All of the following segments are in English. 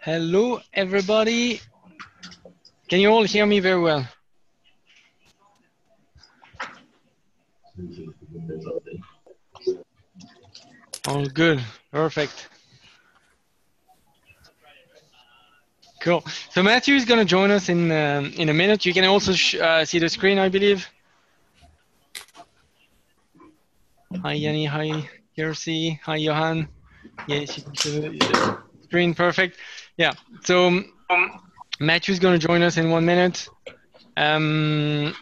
Hello, everybody. Can you all hear me very well? All good. Perfect. Cool. So Matthew is going to join us in um, in a minute. You can also uh, see the screen, I believe. Hi, Yanni. Hi, Jersey. Hi, Johan. Yes, you can screen. Perfect. Yeah. So um, Matthew is going to join us in one minute. Um,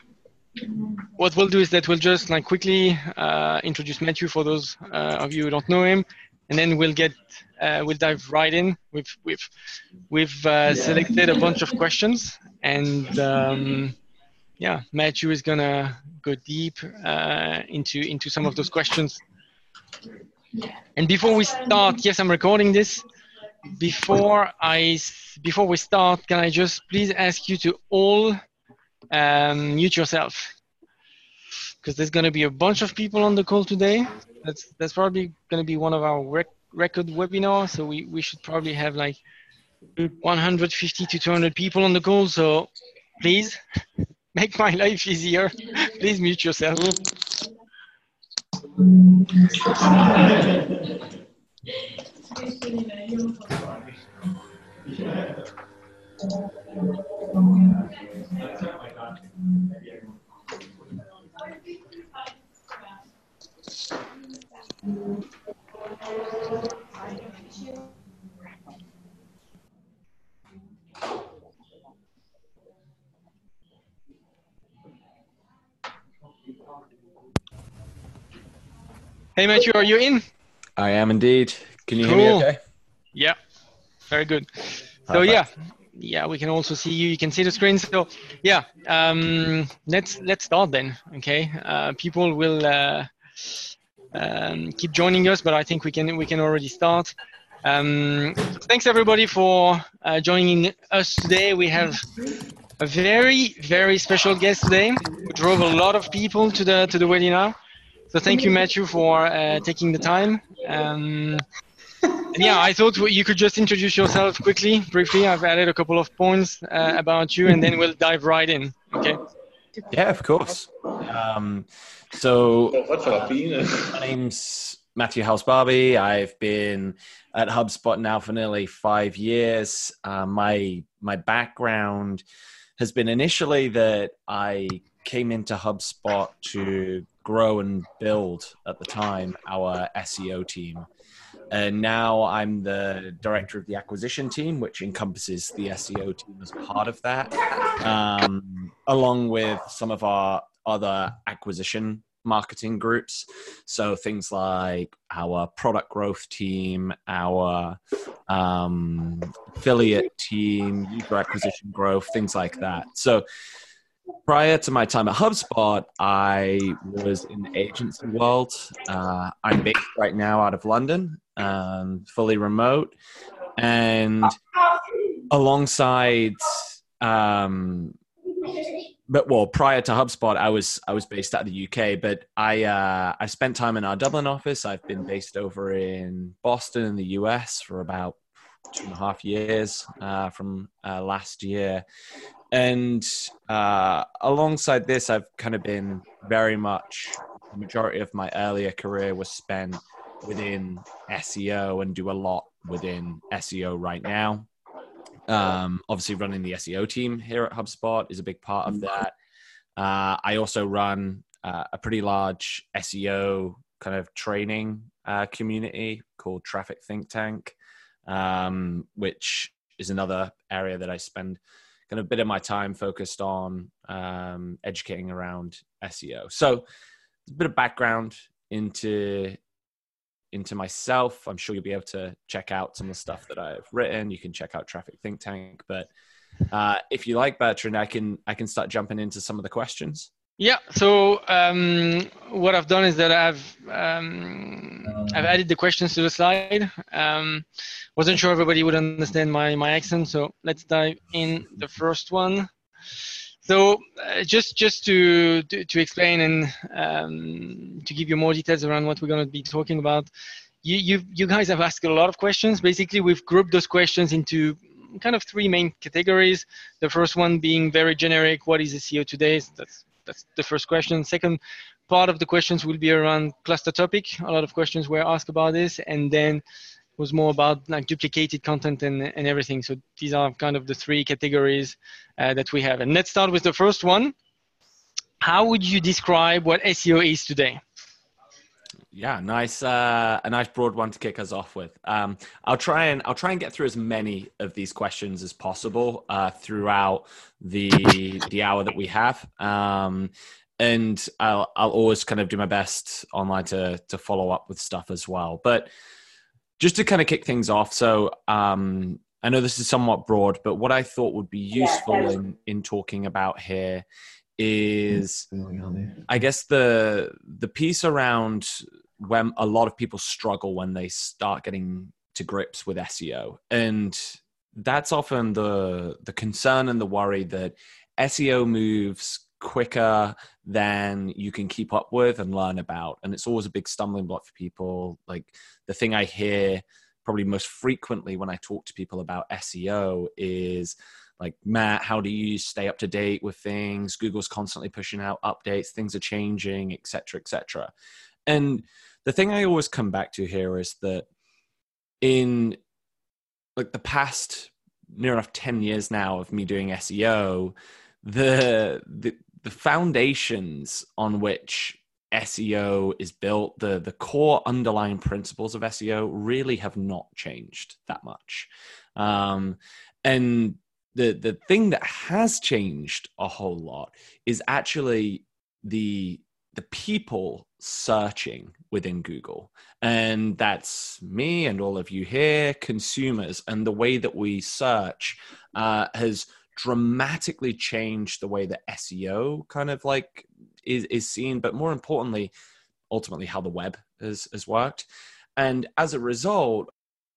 what we'll do is that we'll just like quickly uh, introduce Matthew for those uh, of you who don't know him, and then we'll get uh, we'll dive right in. We've we've we've uh, selected a bunch of questions, and um, yeah, Matthew is gonna go deep uh, into into some of those questions. And before we start, yes, I'm recording this. Before I before we start, can I just please ask you to all um, mute yourself because there's to be a bunch of people on the call today. That's that's probably to be one of our rec- record webinars. So we, we should probably have like 150 to 200 people on the call. So please make my life easier. please mute yourself. Hey Matthew, are you in? I am indeed. Can you hear me okay? Yeah, very good. So yeah, yeah, we can also see you. You can see the screen. So yeah, um, let's let's start then. Okay, uh, people will uh, um, keep joining us, but I think we can we can already start. Um, thanks everybody for uh, joining us today. We have a very very special guest today. We drove a lot of people to the to the webinar. So thank you, Matthew, for uh, taking the time. Um, yeah, I thought you could just introduce yourself quickly, briefly. I've added a couple of points uh, about you, and then we'll dive right in. Okay. Yeah, of course. Um, so, uh, my name's Matthew Howells-Barby. I've been at HubSpot now for nearly five years. Uh, my my background has been initially that I came into HubSpot to grow and build at the time our SEO team. And now I'm the director of the acquisition team, which encompasses the SEO team as part of that, um, along with some of our other acquisition marketing groups. So things like our product growth team, our um, affiliate team, user acquisition growth, things like that. So prior to my time at HubSpot, I was in the agency world. Uh, I'm based right now out of London, um, fully remote, and alongside, um, but well, prior to HubSpot, I was I was based out of the UK, but I uh, I spent time in our Dublin office. I've been based over in Boston in the US for about two and a half years uh, from uh, last year. And uh, alongside this, I've kind of been very much the majority of my earlier career was spent within SEO and do a lot within SEO right now. Um, obviously, running the SEO team here at HubSpot is a big part of that. Uh, I also run uh, a pretty large SEO kind of training uh, community called Traffic Think Tank um, which is another area that I spend kind of a bit of my time focused on um, educating around SEO. So a bit of background into into myself. I'm sure you'll be able to check out some of the stuff that I've written. You can check out Traffic Think Tank, but uh, if you like Bertrand, I can I can start jumping into some of the questions. Yeah. So um, what I've done is that I've um, I've added the questions to the slide. Um, wasn't sure everybody would understand my my accent, so let's dive in the first one. So uh, just just to, to, to explain and um, to give you more details around what we're going to be talking about, you you you guys have asked a lot of questions. Basically, we've grouped those questions into kind of three main categories. The first one being very generic: what is SEO today? So that's that's the first question. Second part of the questions will be around cluster topic. A lot of questions were asked about this, and then was more about like duplicated content and, and everything. So these are kind of the three categories uh, that we have. And let's start with the first one. How would you describe what SEO is today? Yeah, nice, uh, a nice broad one to kick us off with. Um, I'll try and I'll try and get through as many of these questions as possible uh, throughout the the hour that we have, um, and I'll I'll always kind of do my best online to to follow up with stuff as well. But just to kind of kick things off, so um, I know this is somewhat broad, but what I thought would be useful in in talking about here is I guess the the piece around when a lot of people struggle when they start getting to grips with SEO. And that's often the the concern and the worry that SEO moves quicker than you can keep up with and learn about. And it's always a big stumbling block for people. Like the thing I hear probably most frequently when I talk to people about SEO is like Matt, how do you stay up to date with things? Google's constantly pushing out updates, things are changing, etc., etc. And the thing I always come back to here is that in like the past near enough 10 years now of me doing SEO, the the, the foundations on which SEO is built, the the core underlying principles of SEO really have not changed that much. Um, and the the thing that has changed a whole lot is actually the the people searching within Google. And that's me and all of you here, consumers. And the way that we search uh, has dramatically changed the way that SEO kind of like is, is seen, but more importantly, ultimately how the web has, has worked. And as a result,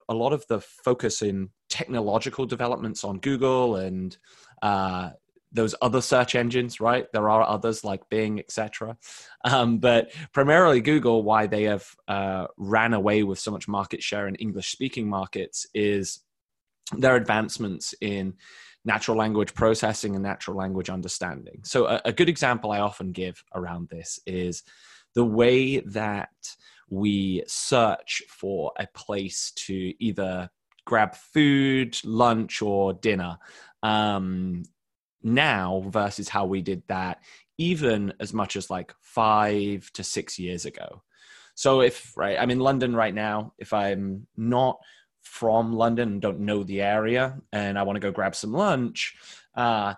a lot of the focus in technological developments on Google and uh, those other search engines, right? There are others like Bing, etc. Um, but primarily Google, why they have uh, ran away with so much market share in English-speaking markets is their advancements in natural language processing and natural language understanding. So a, a good example I often give around this is the way that we search for a place to either grab food, lunch, or dinner. Um, now versus how we did that even as much as like five to six years ago. So if right, I'm in London right now. If I'm not from London and don't know the area and I want to go grab some lunch, uh,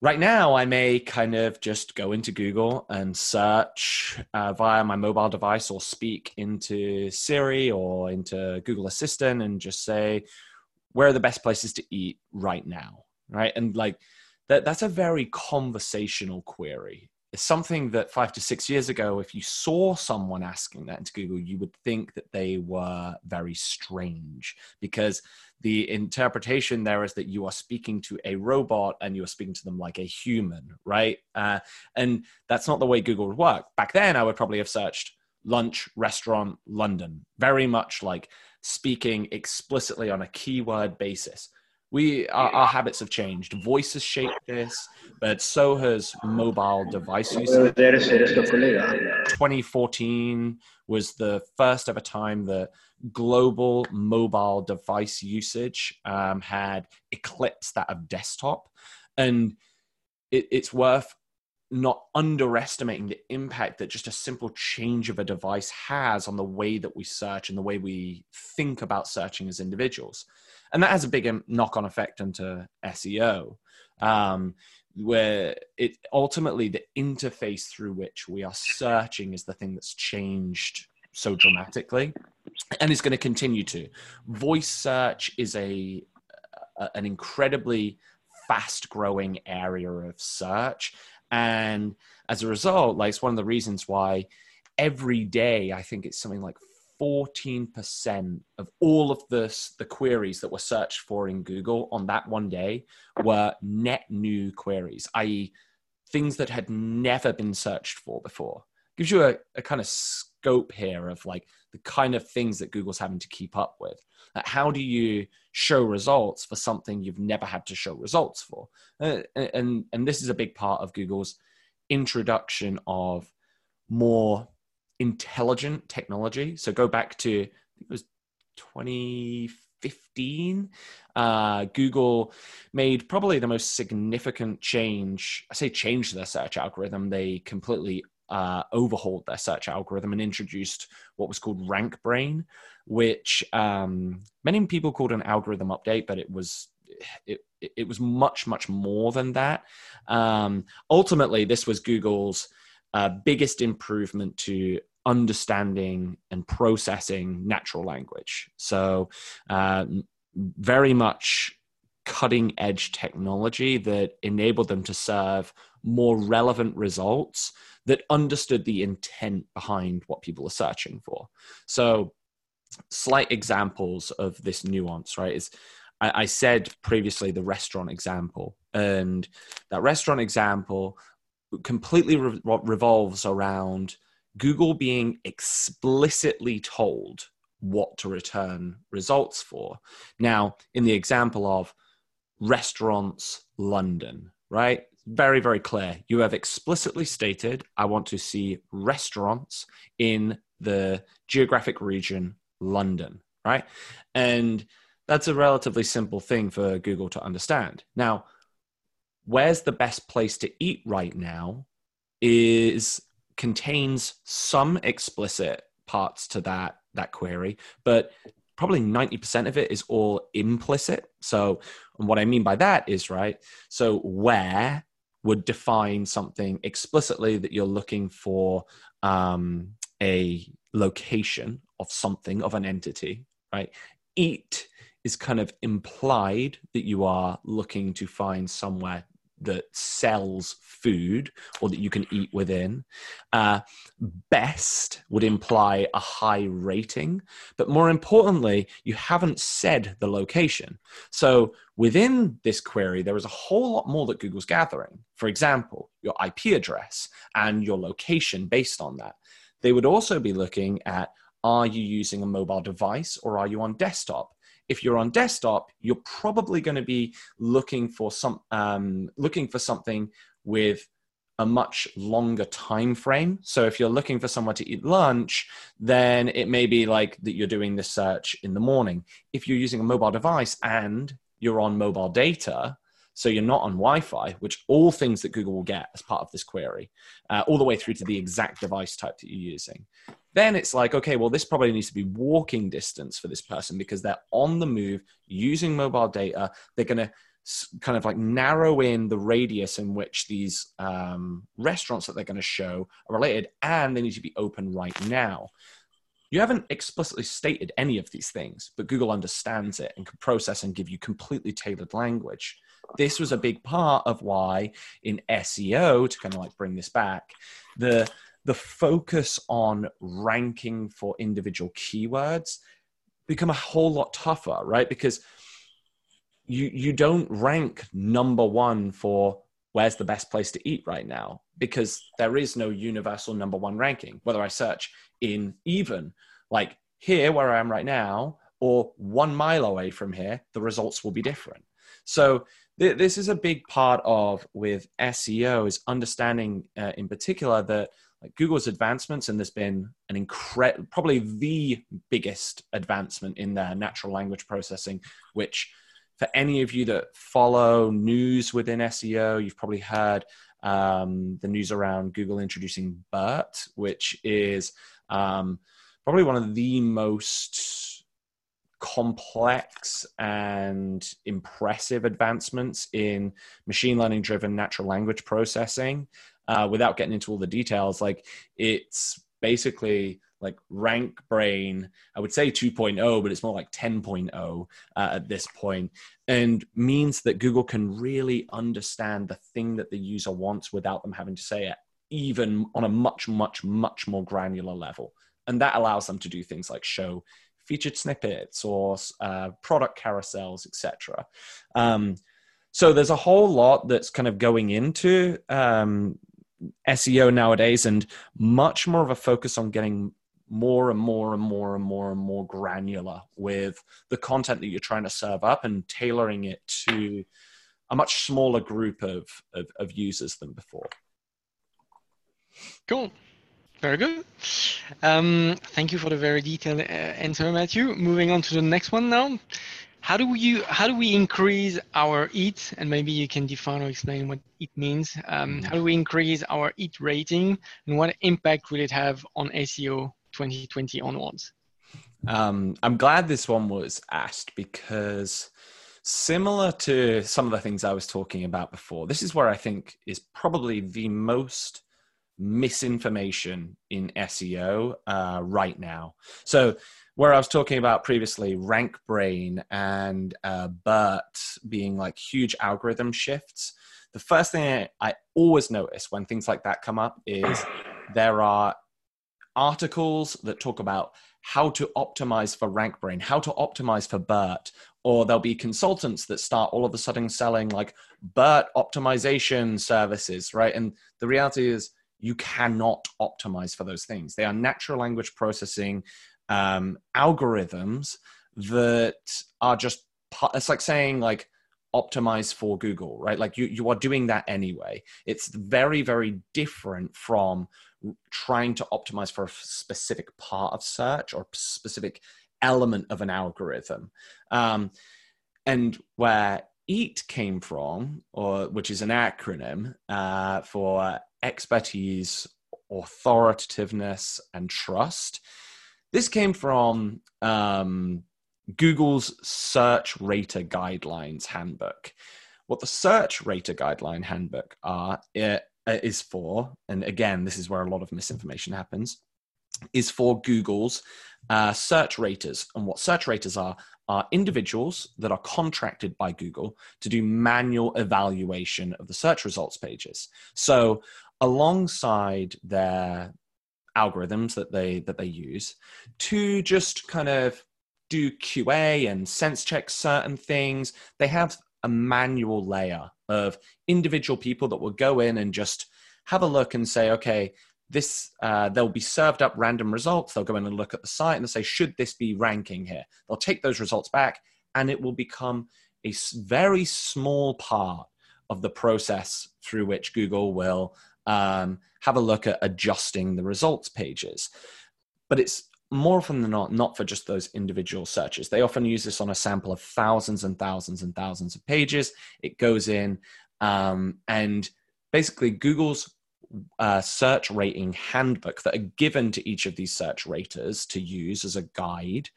right now I may kind of just go into Google and search uh, via my mobile device or speak into Siri or into Google Assistant and just say, where are the best places to eat right now? Right. And like, that that's a very conversational query. It's something that five to six years ago, if you saw someone asking that into Google, you would think that they were very strange because the interpretation there is that you are speaking to a robot and you are speaking to them like a human, right? Uh, and that's not the way Google would work. Back then, I would probably have searched lunch, restaurant, London, very much like speaking explicitly on a keyword basis we our, our, habits have changed. Voice has shaped this but so has mobile device use 2014 was the first ever time that global mobile device usage um, had eclipsed that of desktop. And it, it's worth not underestimating the impact that just a simple change of a device has on the way that we search and the way we think about searching as individuals and that has a big knock-on effect onto SEO, um, where it ultimately the interface through which we are searching is the thing that's changed so dramatically, and is going to continue to. Voice search is a, a an incredibly fast-growing area of search, and as a result, like it's one of the reasons why every day I think it's something like 14% of all of the, the queries that were searched for in Google on that one day were net new queries, i.e., things that had never been searched for before. Gives you a, a kind of scope here of like the kind of things that Google's having to keep up with. Like how do you show results for something you've never had to show results for? Uh, and, and this is a big part of Google's introduction of more intelligent technology. So go back to it was 2015. Uh, Google made probably the most significant change. I say change their search algorithm. They completely uh, overhauled their search algorithm and introduced what was called RankBrain, which um, many people called an algorithm update, but it was it, it was much much more than that. Um, ultimately, this was Google's uh, biggest improvement to understanding and processing natural language. So, uh, very much cutting edge technology that enabled them to serve more relevant results that understood the intent behind what people are searching for. So, slight examples of this nuance, right? Is I, I said previously the restaurant example, and that restaurant example completely re- revolves around Google being explicitly told what to return results for. Now, in the example of restaurants London, right? Very, very clear. You have explicitly stated, I want to see restaurants in the geographic region London, right? And that's a relatively simple thing for Google to understand. Now, where's the best place to eat right now is contains some explicit parts to that that query, but probably 90% of it is all implicit. So what I mean by that is right. So where would define something explicitly that you're looking for um, a location of something of an entity, right? Eat is kind of implied that you are looking to find somewhere that sells food or that you can eat within. Uh, best would imply a high rating, but more importantly, you haven't said the location. So within this query, there is a whole lot more that Google's gathering. For example, your IP address and your location based on that. They would also be looking at are you using a mobile device or are you on desktop? If you're on desktop, you're probably going to be looking for some um, looking for something with a much longer time frame. So if you're looking for somewhere to eat lunch, then it may be like that you're doing this search in the morning. If you're using a mobile device and you're on mobile data, so you're not on Wi-Fi, which all things that Google will get as part of this query, uh, all the way through to the exact device type that you're using then it's like, okay, well, this probably needs to be walking distance for this person because they're on the move using mobile data. They're going to kind of like narrow in the radius in which these um, restaurants that they're going to show are related and they need to be open right now. you haven't explicitly stated any of these things, but Google understands it and can process and give you completely tailored language. This was a big part of why in SEO, to kind of like bring this back, the the focus on ranking for individual keywords become a whole lot tougher, right? Because you you don't rank number one for where's the best place to eat right now because there is no universal number one ranking whether i search in even like here where i am right now or one mile away from here the results will be different so th- this is a big part of with seo is understanding uh, in particular that like google's advancements and there's been an incredible probably the biggest advancement in their natural language processing which for any of you that follow news within SEO, you've probably heard um, the news around Google introducing BERT, which is um, probably one of the most complex and impressive advancements in machine learning driven natural language processing. Uh, without getting into all the details, like it's basically like RankBrain i would say 2.0 but it's more like 10.0 uh, at this point and means that google can really understand the thing that the user wants without them having to say it even on a much much much more granular level and that allows them to do things like show featured snippets or uh, product carousels etc um, so there's a whole lot that's kind of going into um, SEO nowadays and much more of a focus on getting more and more and more and more and more granular with the content that you're trying to serve up and tailoring it to a much smaller group of, of, of users than before. Cool. Very good. Um, thank you for the very detailed uh, answer, Matthew. Moving on to the next one now. How do we how do we increase our EAT? And maybe you can define or explain what it means. Um, how do we increase our EAT rating, and what impact will it have on SEO 2020 onwards? Um, I'm glad this one was asked because similar to some of the things I was talking about before, this is where I think is probably the most misinformation in SEO uh, right now. So, where I was talking about previously, rank brain and uh, BERT being like huge algorithm shifts, the first thing I always notice when things like that come up is there are articles that talk about how to optimize for RankBrain, how to optimize for BERT, or there'll be consultants that start all of a sudden selling like BERT optimization services, right? And the reality is you cannot optimize for those things. They are natural language processing um, algorithms that are just, it's like saying like, optimize for Google, right? Like you, you are doing that anyway. It's very, very different from trying to optimize for a specific part of search or specific element of an algorithm. Um, and where EAT came from, or which is an acronym uh, for expertise, authoritativeness, and trust. This came from um, Google's Search Rater Guidelines Handbook. What the Search Rater Guideline Handbook are, it, uh, is for, and again, this is where a lot of misinformation happens, is for Google's uh, search raters. And what search raters are, are individuals that are contracted by Google to do manual evaluation of the search results pages. So, alongside their algorithms that they that they use to just kind of do QA and sense check certain things, they have a manual layer of individual people that will go in and just have a look and say, okay, this uh, they'll be served up random results. They'll go in and look at the site and say, should this be ranking here? They'll take those results back, and it will become a very small part of the process through which Google will um, have a look at adjusting the results pages. But it's more often than not, not for just those individual searches. They often use this on a sample of thousands and thousands and thousands of pages. It goes in, um, and basically, Google's uh, search rating handbook that are given to each of these search raters to use as a guide.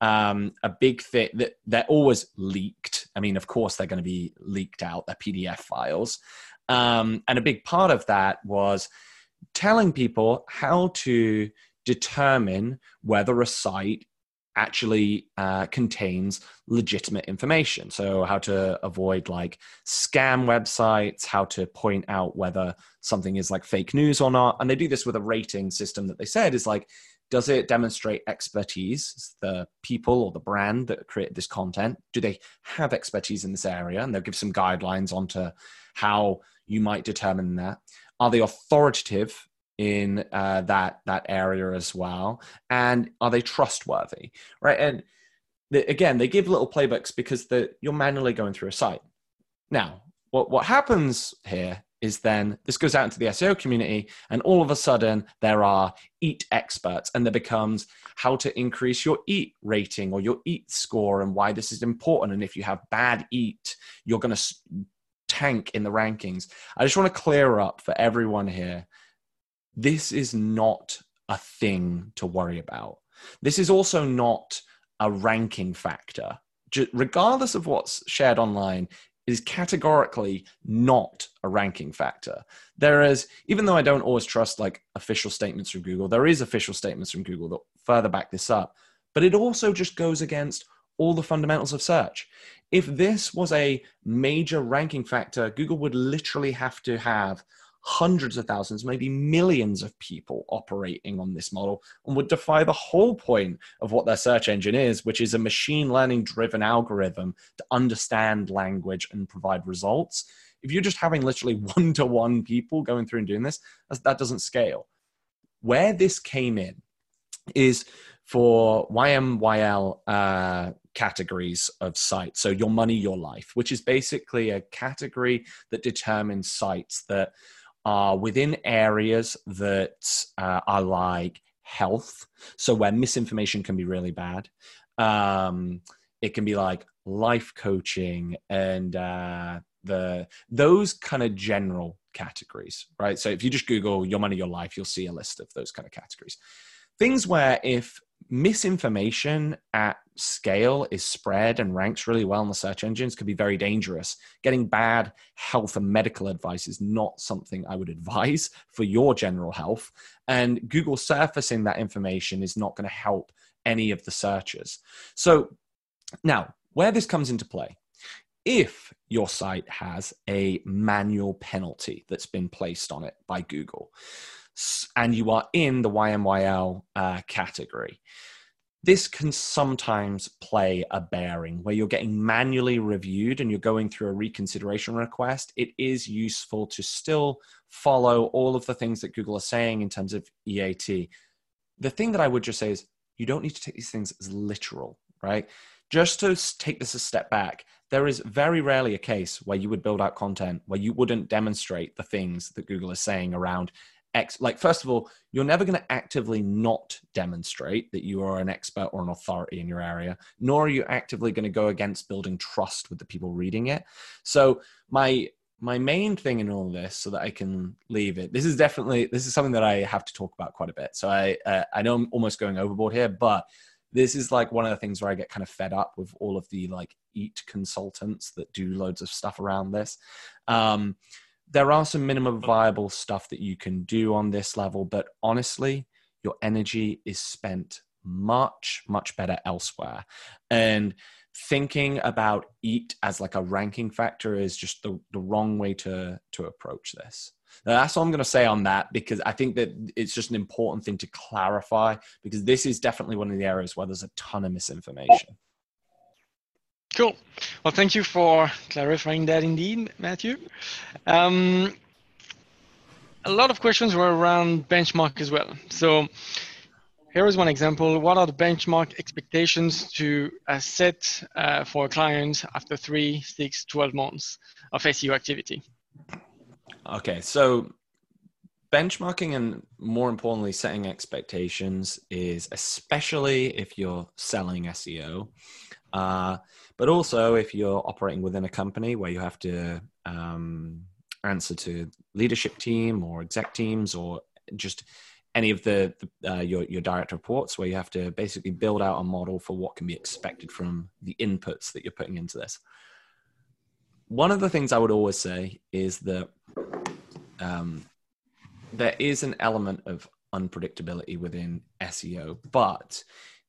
Um, a big thing that they're always leaked. I mean, of course, they're going to be leaked out, they're PDF files. Um, and a big part of that was telling people how to determine whether a site actually uh, contains legitimate information. So, how to avoid like scam websites, how to point out whether something is like fake news or not. And they do this with a rating system that they said is like, does it demonstrate expertise? The people or the brand that created this content, do they have expertise in this area? And they'll give some guidelines onto how you might determine that. Are they authoritative in uh, that that area as well? And are they trustworthy right? And the, again they give little playbooks because the, you're manually going through a site. Now what, what happens here is then this goes out into the seo community and all of a sudden there are eat experts and there becomes how to increase your eat rating or your eat score and why this is important. And if you have bad eat you're going to tank in the rankings i just want to clear up for everyone here this is not a thing to worry about. This is also not a ranking factor. regardless of what's shared online, is categorically not a ranking factor. There is, even though I don't always trust like official statements from Google, there is official statements from Google that further back this up. But it also just goes against all the fundamentals of search. If this was a major ranking factor, Google would literally have to have hundreds of thousands, maybe millions of people operating on this model and would defy the whole point of what their search engine is, which is a machine learning driven algorithm to understand language and provide results. If you're just having literally one to one people going through and doing this, that doesn't scale. Where this came in is for YMYL uh, categories of sites. So, your money, your life, which is basically a category that determines sites that are within areas that uh, are like health, so where misinformation can be really bad. Um, it can be like life coaching and uh, the those kind of general categories, right? So if you just Google your money, your life, you'll see a list of those kind of categories. Things where if misinformation at scale is spread and ranks really well in the search engines could be very dangerous. Getting bad health and medical advice is not something I would advise for your general health. And Google surfacing that information is not going to help any of the searchers. So, now where this comes into play, if your site has a manual penalty that's been placed on it by Google, and you are in the YMYL uh, category, this can sometimes play a bearing where you're getting manually reviewed and you're going through a reconsideration request. It is useful to still follow all of the things that Google are saying in terms of EAT. The thing that I would just say is you don't need to take these things as literal, right? Just to take this a step back, there is very rarely a case where you would build out content where you wouldn't demonstrate the things that Google is saying around ex- like first of all you're never going to actively not demonstrate that you are an expert or an authority in your area nor are you actively going to go against building trust with the people reading it. So my my main thing in all this so that i can leave it this is definitely this is something that i have to talk about quite a bit. So i uh, i know i'm almost going overboard here but this is like one of the things where i get kind of fed up with all of the like eat consultants that do loads of stuff around this. Um there are some minimum viable stuff that you can do on this level, but honestly, your energy is spent much, much better elsewhere. And thinking about eat as like a ranking factor is just the, the wrong way to to approach this. Now, that's all I'm going to say on that because I think that it's just an important thing to clarify because this is definitely one of the areas where there's a ton of misinformation. Cool. Well, thank you for clarifying that indeed, Matthew. Um, a lot of questions were around benchmark as well. So here is one example. What are the benchmark expectations to uh, set uh, for a client after three, six, 12 months of SEO activity? Okay, so benchmarking and more importantly, setting expectations is especially if you're selling SEO. Uh, but also, if you're operating within a company where you have to um, answer to leadership team or exec teams or just any of the, the uh, your your direct reports, where you have to basically build out a model for what can be expected from the inputs that you're putting into this. One of the things I would always say is that um, there is an element of unpredictability within SEO, but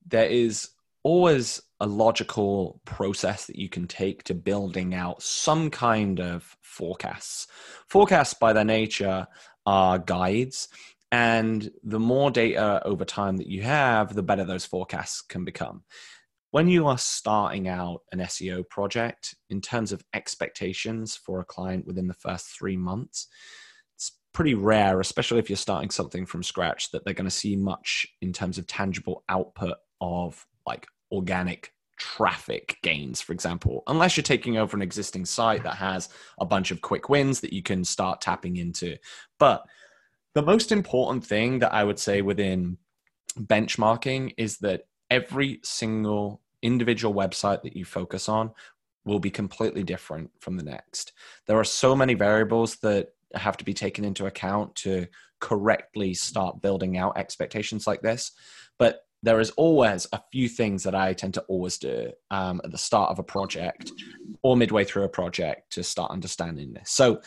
there is always a logical process that you can take to building out some kind of forecasts. Forecasts, by their nature, are guides. And the more data over time that you have, the better those forecasts can become. When you are starting out an SEO project, in terms of expectations for a client within the first three months, it's pretty rare, especially if you're starting something from scratch, that they're going to see much in terms of tangible output of like organic traffic gains, for example, unless you're taking over an existing site that has a bunch of quick wins that you can start tapping into. But the most important thing that I would say within benchmarking is that every single individual website that you focus on will be completely different from the next. There are so many variables that have to be taken into account to correctly start building out expectations like this. But there is always a few things that I tend to always do um, at the start of a project or midway through a project to start understanding this. So,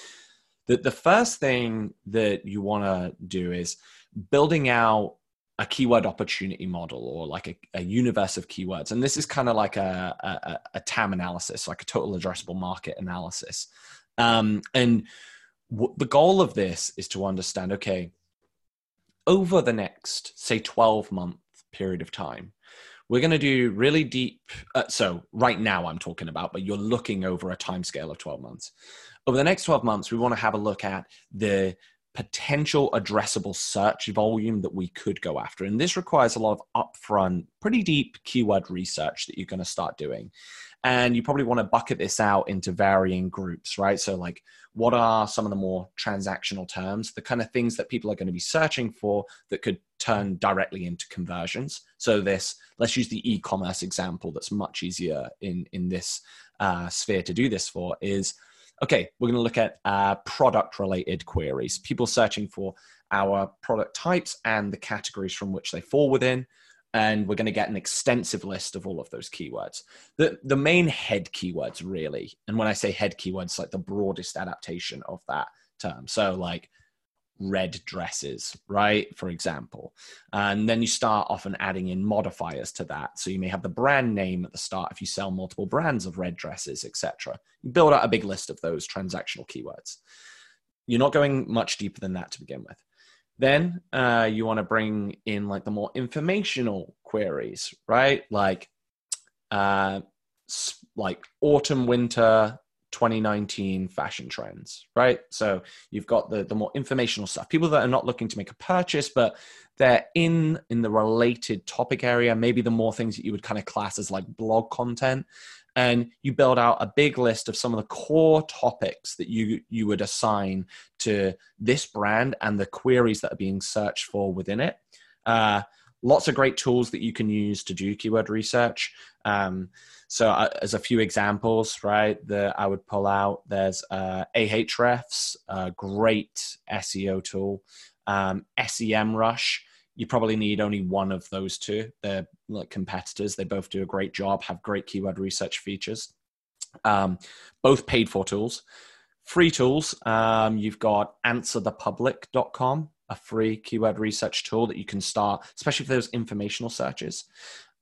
the, the first thing that you want to do is building out a keyword opportunity model or like a, a universe of keywords. And this is kind of like a, a, a, TAM analysis, like a total addressable market analysis. Um, and w- the goal of this is to understand okay, over the next, say, 12 months, period of time. We're going to do really deep. Uh, so, right now, I'm talking about, but you're looking over a time scale of 12 months. Over the next 12 months, we want to have a look at the potential addressable search volume that we could go after. And this requires a lot of upfront, pretty deep keyword research that you're going to start doing. And you probably want to bucket this out into varying groups, right? So, like, what are some of the more transactional terms, the kind of things that people are going to be searching for that could turn directly into conversions? So, this, let's use the e commerce example that's much easier in, in this uh, sphere to do this for, is okay, we're going to look at uh, product related queries, people searching for our product types and the categories from which they fall within and we're going to get an extensive list of all of those keywords. The, the main head keywords, really, and when I say head keywords, like the broadest adaptation of that term. So, like red dresses, right? For example. And then you start often adding in modifiers to that. So you may have the brand name at the start if you sell multiple brands of red dresses, etc. You build out a big list of those transactional keywords. You're not going much deeper than that to begin with. Then uh, you want to bring in like the more informational queries, right? Like, uh, like autumn winter 2019 fashion trends, right? So you've got the the more informational stuff. People that are not looking to make a purchase, but they're in in the related topic area. Maybe the more things that you would kind of class as like blog content and you build out a big list of some of the core topics that you you would assign to this brand and the queries that are being searched for within it uh, lots of great tools that you can use to do keyword research um, so uh, as a few examples right that i would pull out there's uh, ahrefs great seo tool um, semrush you probably need only one of those two. They're like competitors. They both do a great job, have great keyword research features. Um, both paid for tools. Free tools, um, you've got answerthepublic.com, a free keyword research tool that you can start, especially for those informational searches.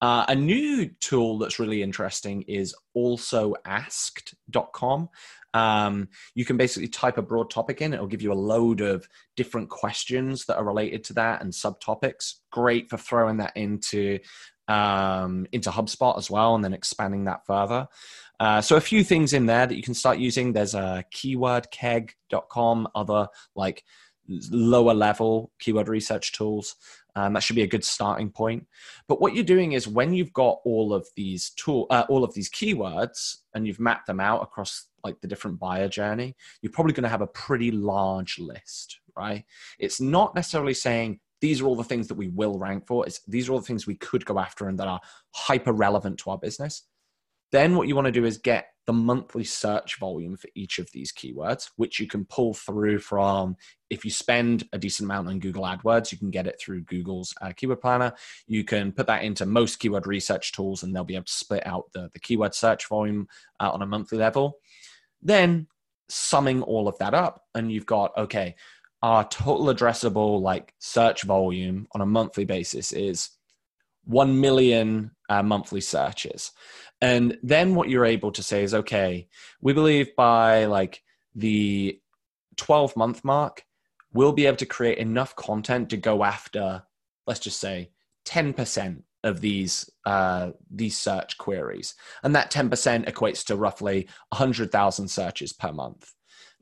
Uh, a new tool that's really interesting is also asked.com. Um, you can basically type a broad topic in, it'll give you a load of different questions that are related to that and subtopics. Great for throwing that into um, into HubSpot as well and then expanding that further. Uh, so a few things in there that you can start using. There's a keywordkeg.com, other like lower level keyword research tools. Um, that should be a good starting point. But what you're doing is when you've got all of these tool, uh, all of these keywords, and you've mapped them out across like the different buyer journey, you're probably going to have a pretty large list, right? It's not necessarily saying these are all the things that we will rank for. It's these are all the things we could go after and that are hyper relevant to our business. Then what you want to do is get the monthly search volume for each of these keywords, which you can pull through from if you spend a decent amount on Google AdWords, you can get it through Google's uh, keyword planner. You can put that into most keyword research tools and they'll be able to split out the, the keyword search volume uh, on a monthly level. Then summing all of that up, and you've got, okay, our total addressable like search volume on a monthly basis is 1 million uh, monthly searches. And then what you're able to say is, okay, we believe by like the 12 month mark, we'll be able to create enough content to go after, let's just say, 10% of these uh, these search queries, and that 10% equates to roughly 100,000 searches per month.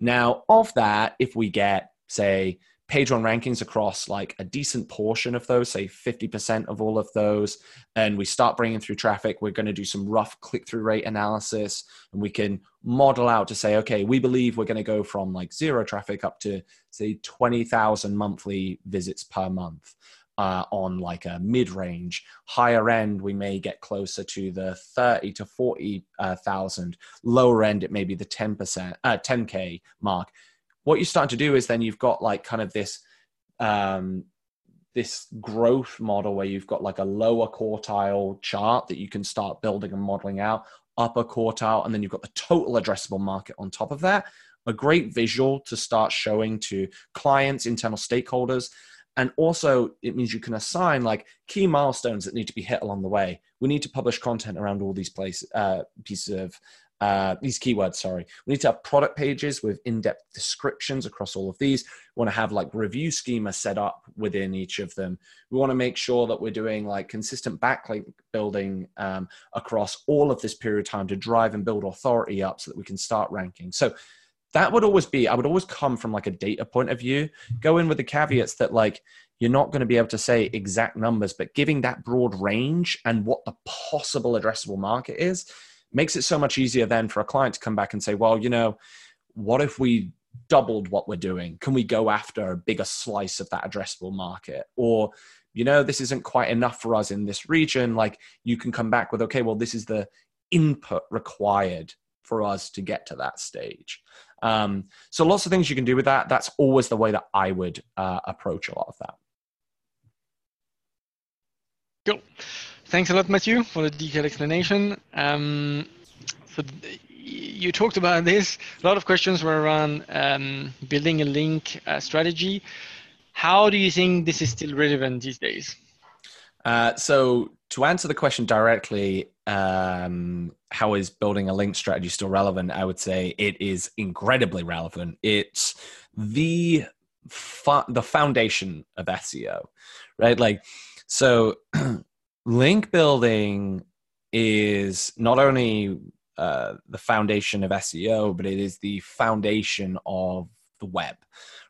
Now, of that, if we get say page one rankings across like a decent portion of those, say 50% of all of those, and we start bringing through traffic, we're going to do some rough click through rate analysis and we can model out to say, okay, we believe we're going to go from like zero traffic up to say 20,000 monthly visits per month. Uh, on like a mid range, higher end, we may get closer to the 30 to 40,000. Uh, Lower end, it may be the 10%, uh, 10K mark what you're starting to do is then you've got like kind of this um, this growth model where you've got like a lower quartile chart that you can start building and modeling out, upper quartile, and then you've got the total addressable market on top of that. A great visual to start showing to clients, internal stakeholders. And also, it means you can assign like key milestones that need to be hit along the way. We need to publish content around all these places, uh, pieces of uh, these keywords, sorry. We need to have product pages with in-depth descriptions across all of these. We want to have like review schema set up within each of them. We want to make sure that we're doing like consistent backlink building um, across all of this period of time to drive and build authority up so that we can start ranking. So that would always be, I would always come from like a data point of view, go in with the caveats that like, you're not going to be able to say exact numbers, but giving that broad range and what the possible addressable market is makes it so much easier then for a client to come back and say, well, you know, what if we doubled what we're doing? Can we go after a bigger slice of that addressable market? Or, you know, this isn't quite enough for us in this region. Like you can come back with, okay, well, this is the input required for us to get to that stage. Um, so lots of things you can do with that. That's always the way that I would uh, approach a lot of that. Cool. Thanks a lot, Matthew, for the detailed explanation. Um, so you talked about this. A lot of questions were around um, building a link uh, strategy. How do you think this is still relevant these days? Uh, so to answer the question directly, um, how is building a link strategy still relevant? I would say it is incredibly relevant. It's the the foundation of SEO, right? Like, so link building is not only uh, the foundation of SEO, but it is the foundation of the web,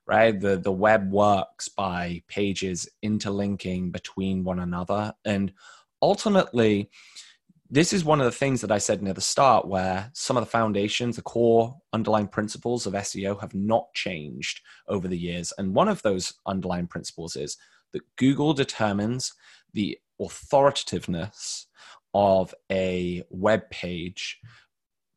right? The the web works by pages interlinking between one another, and ultimately, this is one of the things that I said near the start, where some of the foundations, the core underlying principles of SEO, have not changed over the years, and one of those underlying principles is that Google determines the authoritativeness of a web page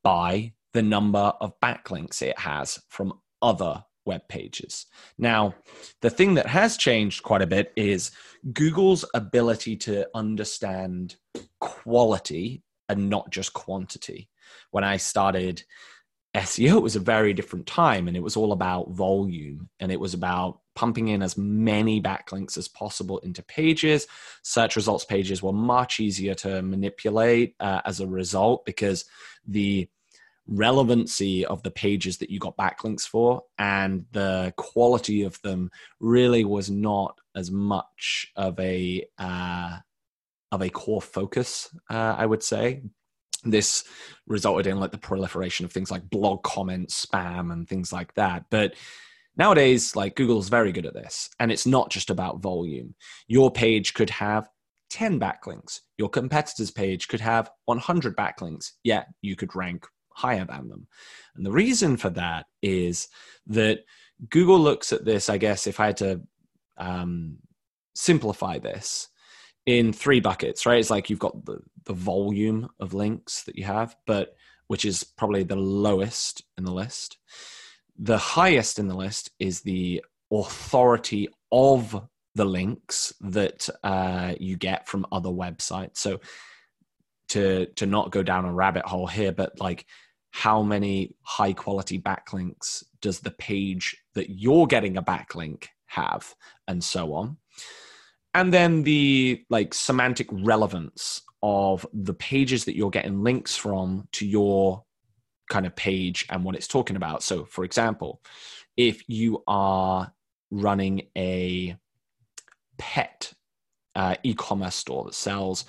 by the number of backlinks it has from other web pages. Now, the thing that has changed quite a bit is Google's ability to understand quality and not just quantity. When I started SEO was a very different time and it was all about volume and it was about pumping in as many backlinks as possible into pages. Search results pages were much easier to manipulate uh, as a result because the relevancy of the pages that you got backlinks for and the quality of them really was not as much of a uh, of a core focus, uh, I would say this resulted in like the proliferation of things like blog comments, spam, and things like that. But nowadays, like Google's very good at this, and it's not just about volume. Your page could have 10 backlinks. Your competitor's page could have 100 backlinks, yet you could rank higher than them. And the reason for that is that Google looks at this, I guess, if I had to um, simplify this, in three buckets, right? It's like you've got the, the volume of links that you have, but which is probably the lowest in the list. The highest in the list is the authority of the links that uh, you get from other websites. So to to not go down a rabbit hole here, but like how many high quality backlinks does the page that you're getting a backlink have, and so on. And then the like semantic relevance of the pages that you're getting links from to your kind of page and what it's talking about. So, for example, if you are running a pet uh, e-commerce store that sells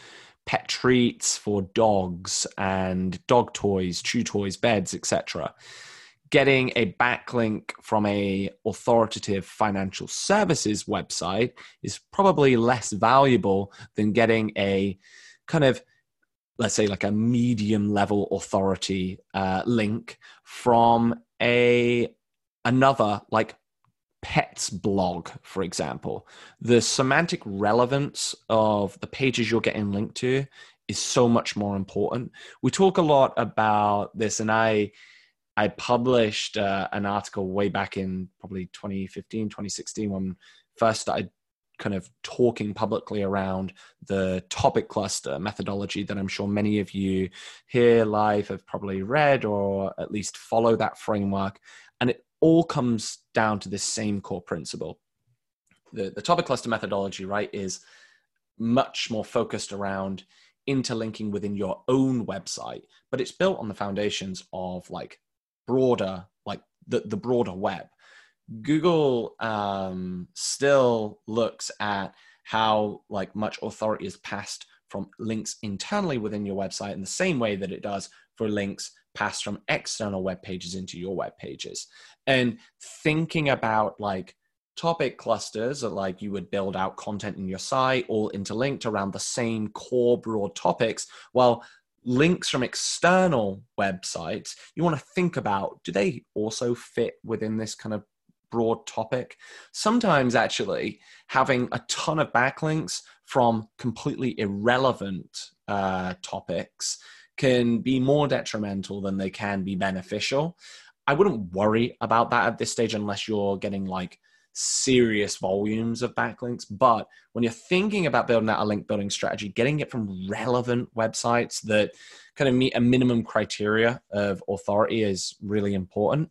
pet treats for dogs and dog toys, chew toys, beds, etc. Getting a backlink from a authoritative financial services website is probably less valuable than getting a kind of let's say like a medium level authority uh, link from a another like pets blog for example. The semantic relevance of the pages you're getting linked to is so much more important. We talk a lot about this and i i published uh, an article way back in probably 2015 2016 when first started kind of talking publicly around the topic cluster methodology that I'm sure many of you here live have probably read or at least follow that framework. And it all comes down to this same core principle. The, the topic cluster methodology, right, is much more focused around interlinking within your own website, but it's built on the foundations of like broader, like the, the broader web. Google um, still looks at how like much authority is passed from links internally within your website in the same way that it does for links passed from external web pages into your web pages. And thinking about like topic clusters that like you would build out content in your site all interlinked around the same core broad topics while links from external websites you want to think about do they also fit within this kind of broad topic. Sometimes, actually, having a ton of backlinks from completely irrelevant uh, topics can be more detrimental than they can be beneficial. I wouldn't worry about that at this stage unless you're getting like serious volumes of backlinks. But when you're thinking about building out a link building strategy, getting it from relevant websites that kind of meet a minimum criteria of authority is really important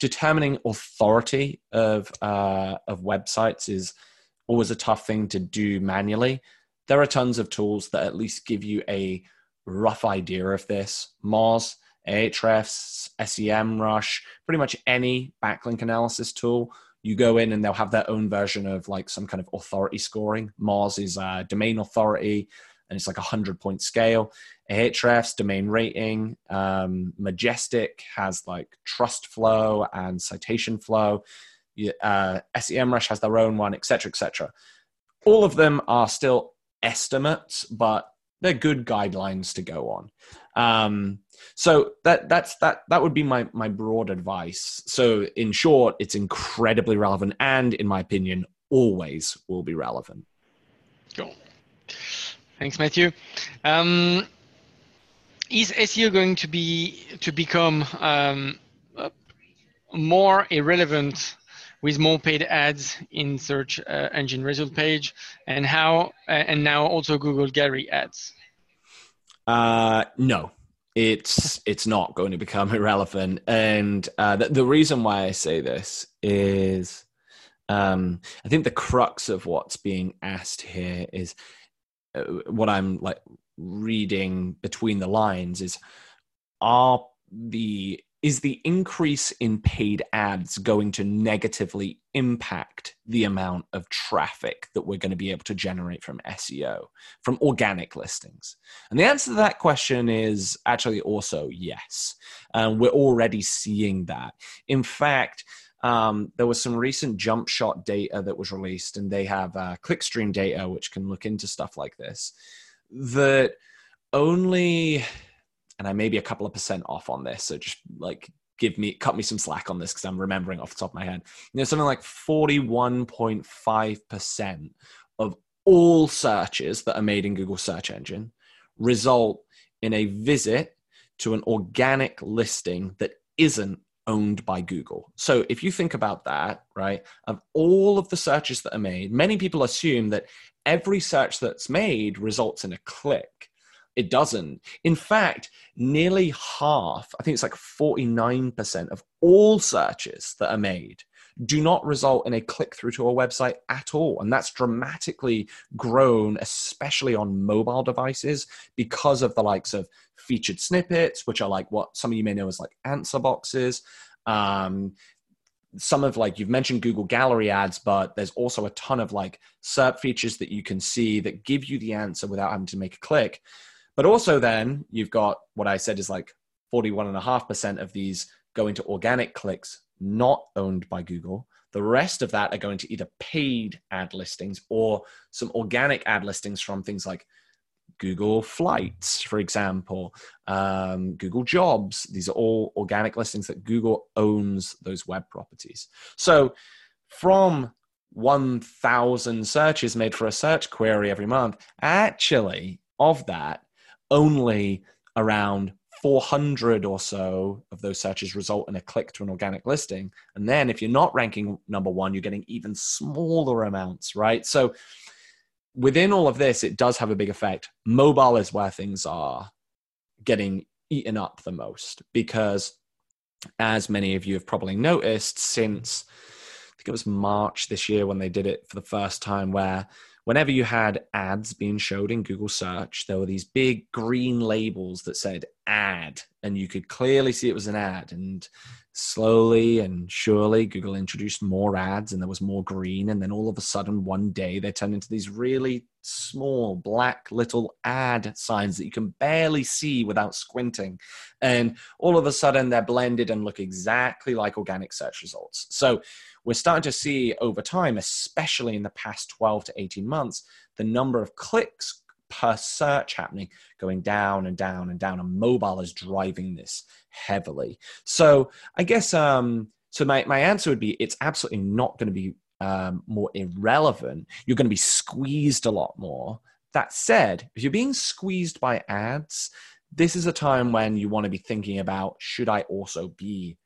determining authority of uh, of websites is always a tough thing to do manually. There are tons of tools that at least give you a rough idea of this. Moz, Ahrefs, SEMrush, pretty much any backlink analysis tool. You go in and they'll have their own version of like some kind of authority scoring. Moz is a domain authority and it's like a hundred point scale. Ahrefs domain rating. Um, Majestic has like trust flow and citation flow. Uh, SEMrush has their own one, etc., etc. All of them are still estimates, but they're good guidelines to go on. Um, so that that's that that would be my my broad advice. So in short, it's incredibly relevant, and in my opinion, always will be relevant. Cool. Thanks, Matthew. Um, is SEO going to be to become um, more irrelevant with more paid ads in search uh, engine result page, and how uh, and now also Google Gallery ads? Uh, no, it's it's not going to become irrelevant, and uh, the, the reason why I say this is, um, I think the crux of what's being asked here is uh, what I'm like reading between the lines is are the is the increase in paid ads going to negatively impact the amount of traffic that we're going to be able to generate from SEO, from organic listings? And the answer to that question is actually also yes. Um, we're already seeing that. In fact, um, there was some recent Jumpshot data that was released, and they have uh, clickstream data, which can look into stuff like this. That only, and I may be a couple of percent off on this, so just like give me cut me some slack on this because I'm remembering off the top of my head. You know, something like 41.5% of all searches that are made in Google search engine result in a visit to an organic listing that isn't owned by Google. So if you think about that, right, of all of the searches that are made, many people assume that every search that's made results in a click. It doesn't. In fact, nearly half, I think it's like 49% of all searches that are made do not result in a click through to a website at all. And that's dramatically grown, especially on mobile devices, because of the likes of featured snippets, which are like what some of you may know as like answer boxes. Um, some of like you've mentioned Google Gallery ads, but there's also a ton of like SERP features that you can see that give you the answer without having to make a click. But also, then you've got what I said is like 41.5% of these going to organic clicks not owned by Google. The rest of that are going to either paid ad listings or some organic ad listings from things like Google Flights, for example, um, Google Jobs. These are all organic listings that Google owns those web properties. So from 1,000 searches made for a search query every month, actually, of that, only around 400 or so of those searches result in a click to an organic listing. And then if you're not ranking number one, you're getting even smaller amounts, right? So within all of this, it does have a big effect. Mobile is where things are getting eaten up the most because, as many of you have probably noticed, since I think it was March this year when they did it for the first time, where whenever you had ads being showed in Google search, there were these big green labels that said ad, and you could clearly see it was an ad. And slowly and surely, Google introduced more ads, and there was more green. And then all of a sudden, one day, they turned into these really small black little ad signs that you can barely see without squinting. And all of a sudden, they're blended and look exactly like organic search results. So we're starting to see over time, especially in the past 12 to 18 months, the number of clicks per search happening going down and down and down and mobile is driving this heavily. So i guess um so my, my answer would be it's absolutely not going to be um, more irrelevant. You're going to be squeezed a lot more. That said if you're being squeezed by ads this is a time when you want to be thinking about should i also be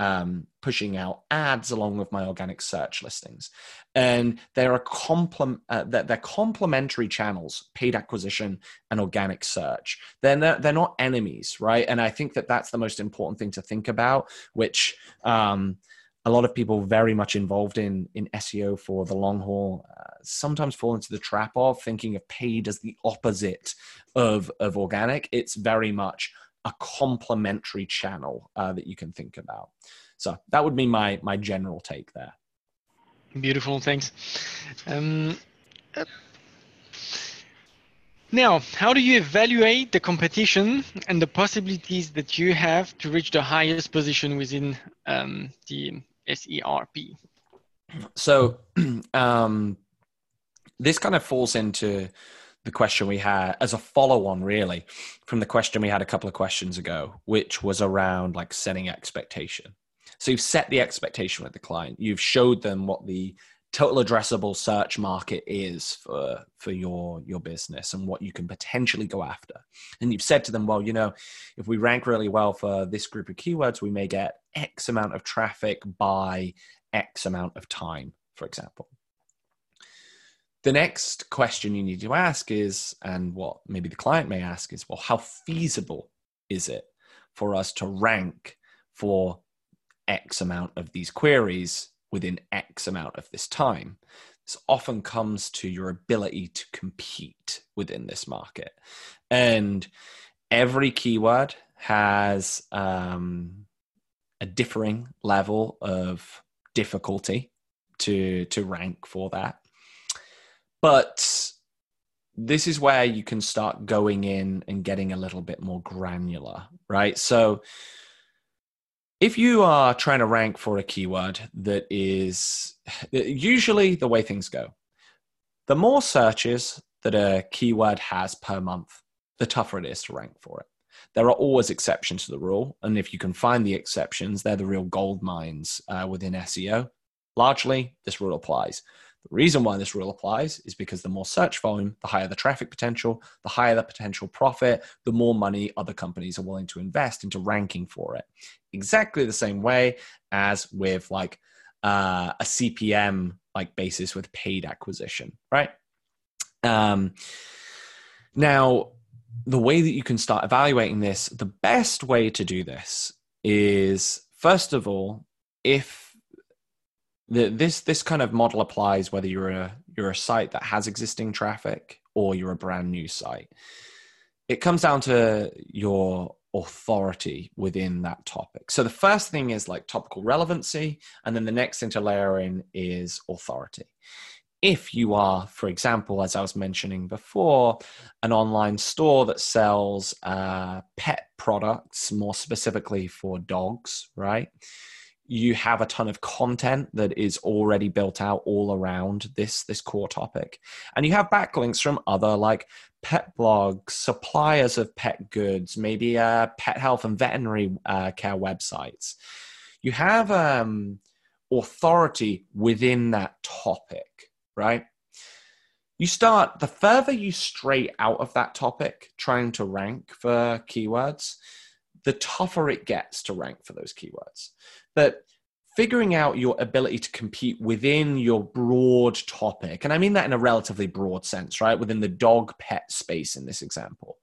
um, pushing out ads along with my organic search listings. And they're a complement, uh, they're, they're, complementary channels, paid acquisition and organic search. They're not, they're not enemies, right? And I think that that's the most important thing to think about, which um, a lot of people very much involved in in SEO for the long haul uh, sometimes fall into the trap of thinking of paid as the opposite of of organic. It's very much a complementary channel uh, that you can think about. So that would be my my general take there. Beautiful, thanks. Um, uh, now, how do you evaluate the competition and the possibilities that you have to reach the highest position within um, the SERP? So, um, this kind of falls into the question we had as a follow on, really, from the question we had a couple of questions ago, which was around like setting expectation. So you've set the expectation with the client, you've showed them what the total addressable search market is for for your your business and what you can potentially go after. And you've said to them well you know if we rank really well for this group of keywords we may get x amount of traffic by x amount of time for example the next question you need to ask is, and what maybe the client may ask is, well, how feasible is it for us to rank for X amount of these queries within X amount of this time? This often comes to your ability to compete within this market. And every keyword has um, a differing level of difficulty to to rank for that but this is where you can start going in and getting a little bit more granular, right? So if you are trying to rank for a keyword that is usually the way things go, the more searches that a keyword has per month, the tougher it is to rank for it. There are always exceptions to the rule, and if you can find the exceptions, they're the real gold mines uh, within SEO. Largely, this rule applies. The reason why this rule applies is because the more search volume, the higher the traffic potential, the higher the potential profit, the more money other companies are willing to invest into ranking for it. Exactly the same way as with like uh, a CPM like basis with paid acquisition, right? Um, now, the way that you can start evaluating this, the best way to do this is first of all, if the, this this kind of model applies whether you're a you're a site that has existing traffic or you're a brand new site. It comes down to your authority within that topic. So the first thing is like topical relevancy, and then the next thing to layer in is authority if you are, for example, as I was mentioning before, an online store that sells uh, pet products, more specifically for dogs, right? You have a ton of content that is already built out all around this this core topic, and you have backlinks from other like pet blogs, suppliers of pet goods, maybe uh, pet health and veterinary uh, care websites. You have um, authority within that topic right? You start, the further you stray out of that topic, trying to rank for keywords, the tougher it gets to rank for those keywords. But figuring out your ability to compete within your broad topic, and I mean that in a relatively broad sense, right? Within the dog pet space in this example.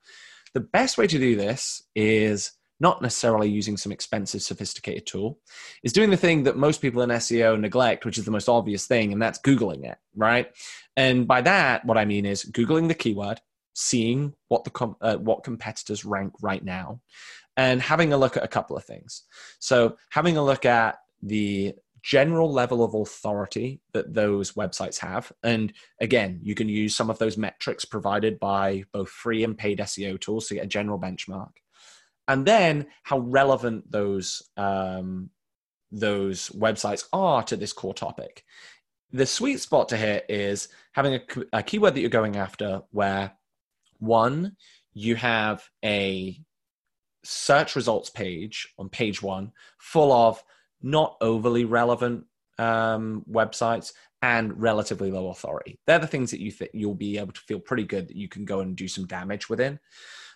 The best way to do this is not necessarily using some expensive, sophisticated tool, is doing the thing that most people in SEO neglect, which is the most obvious thing, and that's Googling it, right? And by that, what I mean is Googling the keyword, seeing what the com- uh, what competitors rank right now, and having a look at a couple of things. So having a look at the general level of authority that those websites have. And again, you can use some of those metrics provided by both free and paid SEO tools to get a general benchmark and then how relevant those um, those websites are to this core topic. The sweet spot to hit is having a, a keyword that you're going after where one you have a search results page on page one full of not overly relevant um, websites and relatively low authority. They're the things that you think you'll be able to feel pretty good that you can go and do some damage within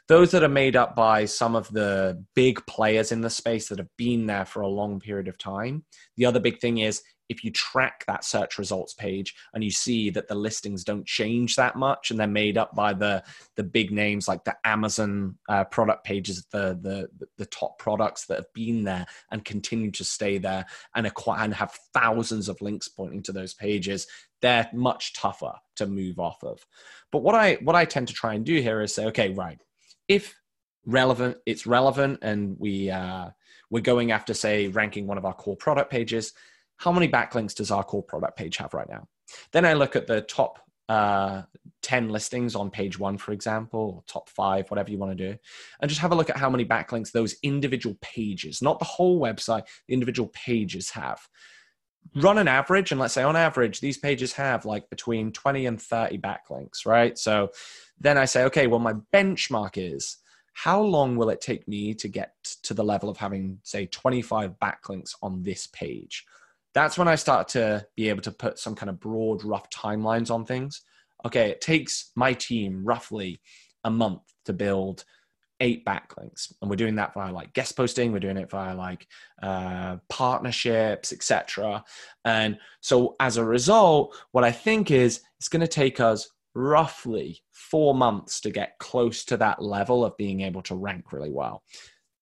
those that are made up by some of the big players in the space that have been there for a long period of time. The other big thing is if you track that search results page and you see that the listings don't change that much and they're made up by the the big names like the Amazon uh, product pages, the, the the top products that have been there and continue to stay there and acquire and have thousands of links pointing to those pages, they're much tougher to move off of. But what I what I tend to try and do here is say, okay, right, if relevant, it's relevant, and we uh, we're going after, say, ranking one of our core product pages. How many backlinks does our core product page have right now? Then I look at the top uh, 10 listings on page one, for example, top five, whatever you want to do, and just have a look at how many backlinks those individual pages, not the whole website, the individual pages have. Run an average, and let's say on average, these pages have like between 20 and 30 backlinks, right? So then I say, okay, well, my benchmark is how long will it take me to get to the level of having, say, 25 backlinks on this page? That's when I start to be able to put some kind of broad, rough timelines on things. Okay, it takes my team roughly a month to build eight backlinks and we're doing that via like guest posting we're doing it via like uh, partnerships etc and so as a result what i think is it's going to take us roughly four months to get close to that level of being able to rank really well.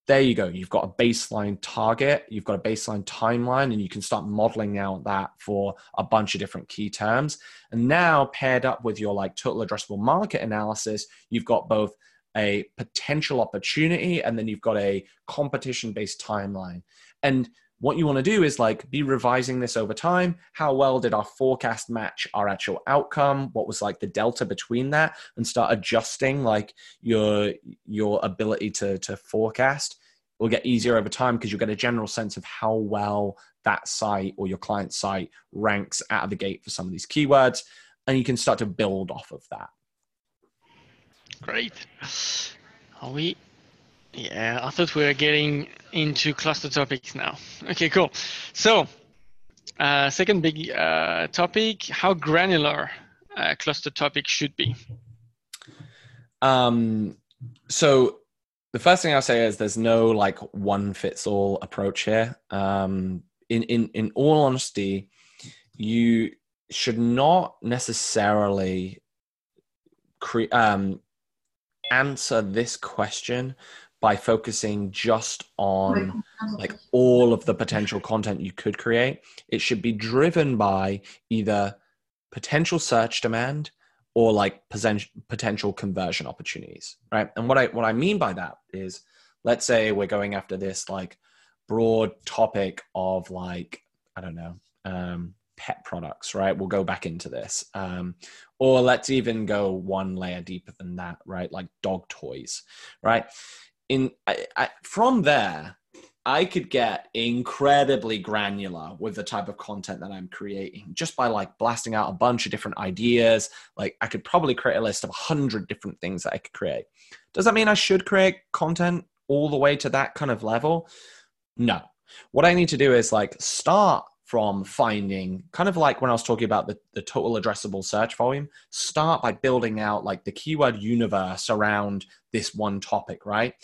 There you go. You've got a baseline target, you've got a baseline timeline, and you can start modeling out that for a bunch of different key terms. And now, paired up with your like total addressable market analysis, you've got both a potential opportunity and then you've got a competition based timeline. And what you want to do is like be revising this over time. How well did our forecast match our actual outcome? What was like the delta between that? And start adjusting like your your ability to to forecast. It will get easier over time because you'll get a general sense of how well that site or your client site ranks out of the gate for some of these keywords and you can start to build off of that. Great. Are we yeah, I thought we were getting into cluster topics now. Okay, cool. So, uh, second big uh, topic: how granular cluster topic should be. Um, so the first thing I'll say is there's no like one fits all approach here. Um, in in in all honesty, you should not necessarily create um answer this question by focusing just on like all of the potential content you could create. It should be driven by either potential search demand or like potential conversion opportunities, right? And what I what I mean by that is, let's say we're going after this like broad topic of like I don't know um, pet products, right? We'll go back into this, um, or let's even go one layer deeper than that, right? Like dog toys, right? In I, I, from there, I could get incredibly granular with the type of content that I'm creating just by like blasting out a bunch of different ideas. Like I could probably create a list of a hundred different things that I could create. Does that mean I should create content all the way to that kind of level? No. What I need to do is like start from finding kind of like when I was talking about the, the total addressable search volume, start by building out like the keyword universe around this one topic, right?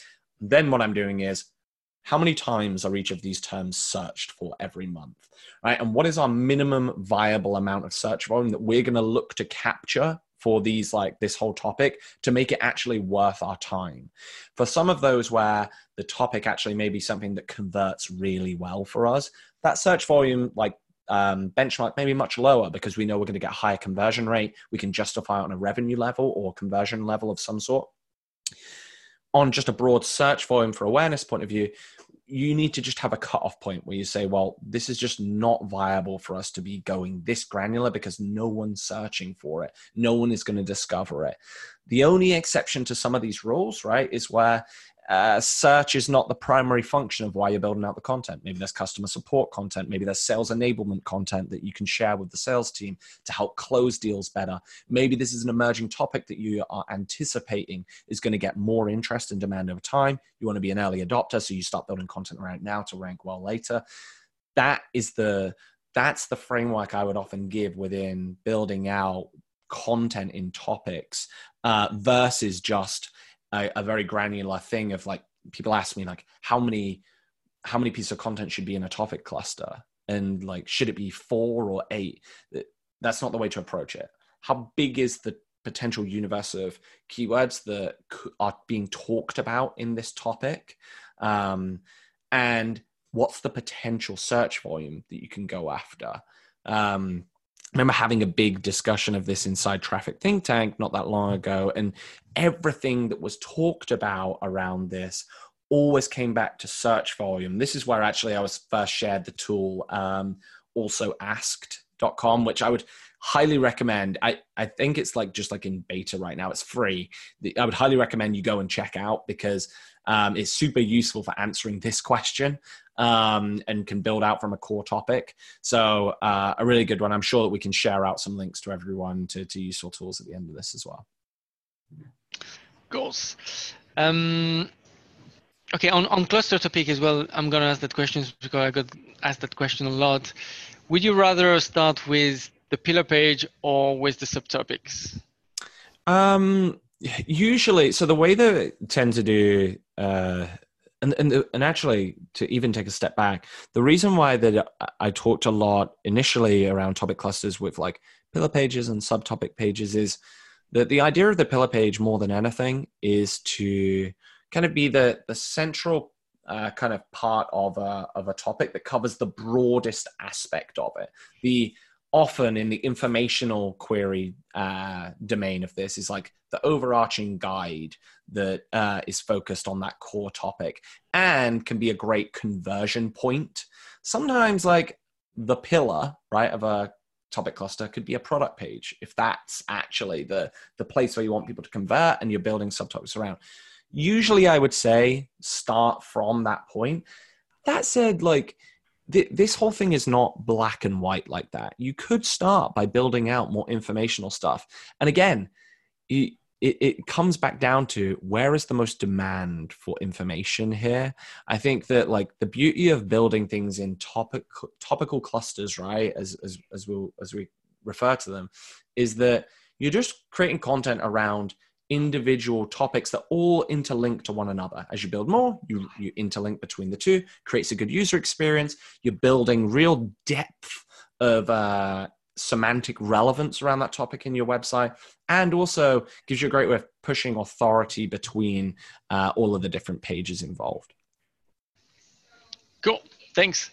Then what I'm doing is how many times are each of these terms searched for every month right? And what is our minimum viable amount of search volume that we're going to look to capture for these like this whole topic to make it actually worth our time? For some of those where the topic actually may be something that converts really well for us that search volume like um, benchmark maybe much lower because we know we're going to get a higher conversion rate. We can justify on a revenue level or conversion level of some sort on just a broad search volume for awareness point of view, you need to just have a cutoff point where you say, well, this is just not viable for us to be going this granular because no one's searching for it. No one is going to discover it. The only exception to some of these rules, right, is where uh, search is not the primary function of why you're building out the content. Maybe there's customer support content. Maybe there's sales enablement content that you can share with the sales team to help close deals better. Maybe this is an emerging topic that you are anticipating is going to get more interest and demand over time. You want to be an early adopter, so you start building content right now to rank well later. That is the that's the framework I would often give within building out content in topics uh, versus just a, a very granular thing of like people ask me like how many how many pieces of content should be in a topic cluster? And like should it be four or eight? That's not the way to approach it. How big is the potential universe of keywords that are being talked about in this topic? Um, and what's the potential search volume that you can go after? Um, remember having a big discussion of this inside traffic think tank not that long ago and everything that was talked about around this always came back to search volume. This is where actually i was first shared the tool um, AlsoAsked.com which i would highly recommend. I, I think it's like just like in beta right now it's free. I would highly recommend you go and check out because um, it's super useful for answering this question um, and can build out from a core topic. So uh, a really good one. I'm sure that we can share out some links to everyone to, to useful tools at the end of this as well. Of course. Um, okay, on, on cluster topic as well, I'm going to ask that question because I got asked that question a lot. Would you rather start with the pillar page or with the subtopics? Um, usually, so the way that I tend to do uh, and and and actually to even take a step back the reason why that i talked a lot initially around topic clusters with like pillar pages and subtopic pages is that the idea of the pillar page more than anything is to kind of be the the central uh, kind of part of a of a topic that covers the broadest aspect of it. The often in the informational query uh, domain of this is like the overarching guide that uh, is focused on that core topic and can be a great conversion point. Sometimes, like the pillar, right, of a topic cluster could be a product page if that's actually the the place where you want people to convert and you're building subtopics around usually i would say start from that point that said like th- this whole thing is not black and white like that. You could start by building out more informational stuff. And again, it, it, it, comes back down to where is the most demand for information here. I think that like the beauty of building things in topic topical clusters, right, as as as we we'll, as we refer to them, is that you're just creating content around individual topics that all interlink to one another. As you build more, you, you interlink between the two, creates a good user experience. You're building real depth of uh, semantic relevance around that topic in your website, and also gives you a great way of pushing authority between uh, all of the different pages involved. Cool. Thanks.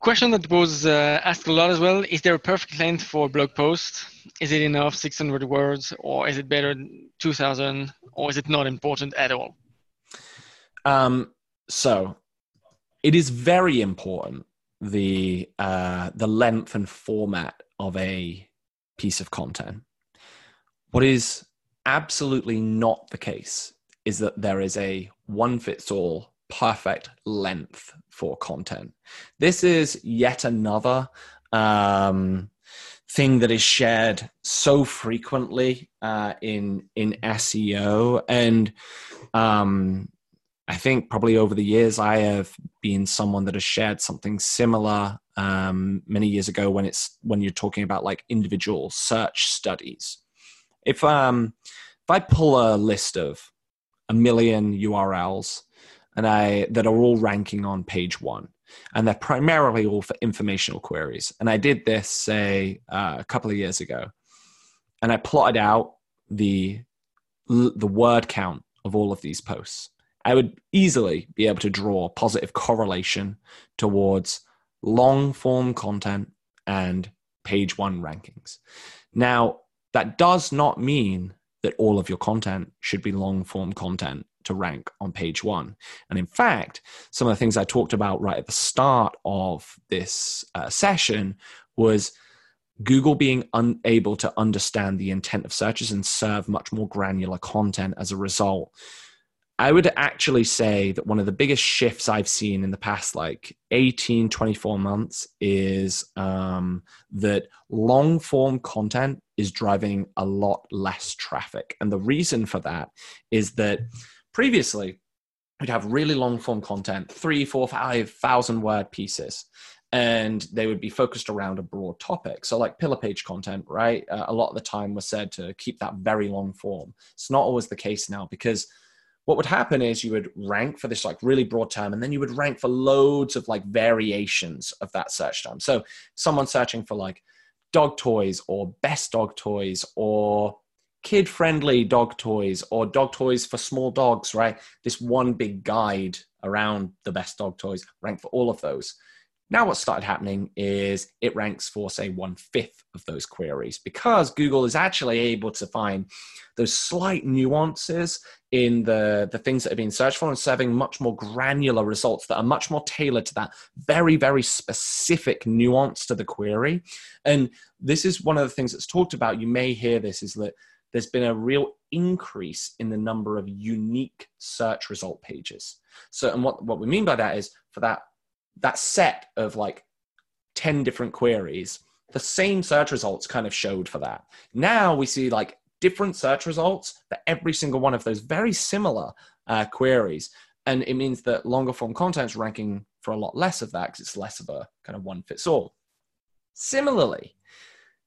Question that was uh, asked a lot as well: Is there a perfect length for blog post? Is it enough 600 words, or is it better 2,000, or is it not important at all? Um, so, it is very important the uh, the length and format of a piece of content. What is absolutely not the case is that there is a one fits all perfect length for content. This is yet another um, thing that is shared so frequently uh, in in SEO, and um, I think probably over the years I have been someone that has shared something similar um, many years ago when it's when you're talking about like individual search studies. If um if I pull a list of a million URLs and I that are all ranking on page one, and they're primarily all for informational queries. And I did this say uh, a couple of years ago, and I plotted out the the word count of all of these posts. I would easily be able to draw positive correlation towards long form content and page one rankings. Now, that does not mean that all of your content should be long form content to rank on page one. And in fact, some of the things I talked about right at the start of this uh, session was Google being unable to understand the intent of searches and serve much more granular content as a result. I would actually say that one of the biggest shifts I've seen in the past like 18, 24 months is um, that long form content is driving a lot less traffic. And the reason for that is that previously we'd have really long form content, three, four, five thousand word pieces. And they would be focused around a broad topic. So, like pillar page content, right? Uh, a lot of the time was said to keep that very long form. It's not always the case now because what would happen is you would rank for this like really broad term and then you would rank for loads of like variations of that search term so someone searching for like dog toys or best dog toys or kid friendly dog toys or dog toys for small dogs, right? This one big guide around the best dog toys rank for all of those. Now, what started happening is it ranks for, say, one fifth of those queries because Google is actually able to find those slight nuances in the, the things that are being searched for and serving much more granular results that are much more tailored to that very, very specific nuance to the query. And this is one of the things that's talked about. You may hear this is that there's been a real increase in the number of unique search result pages. So, and what, what we mean by that is for that, that set of like 10 different queries, the same search results kind of showed for that. Now we see like different search results for every single one of those very similar uh, queries. And it means that longer form content is ranking for a lot less of that because it's less of a kind of one fits all. Similarly,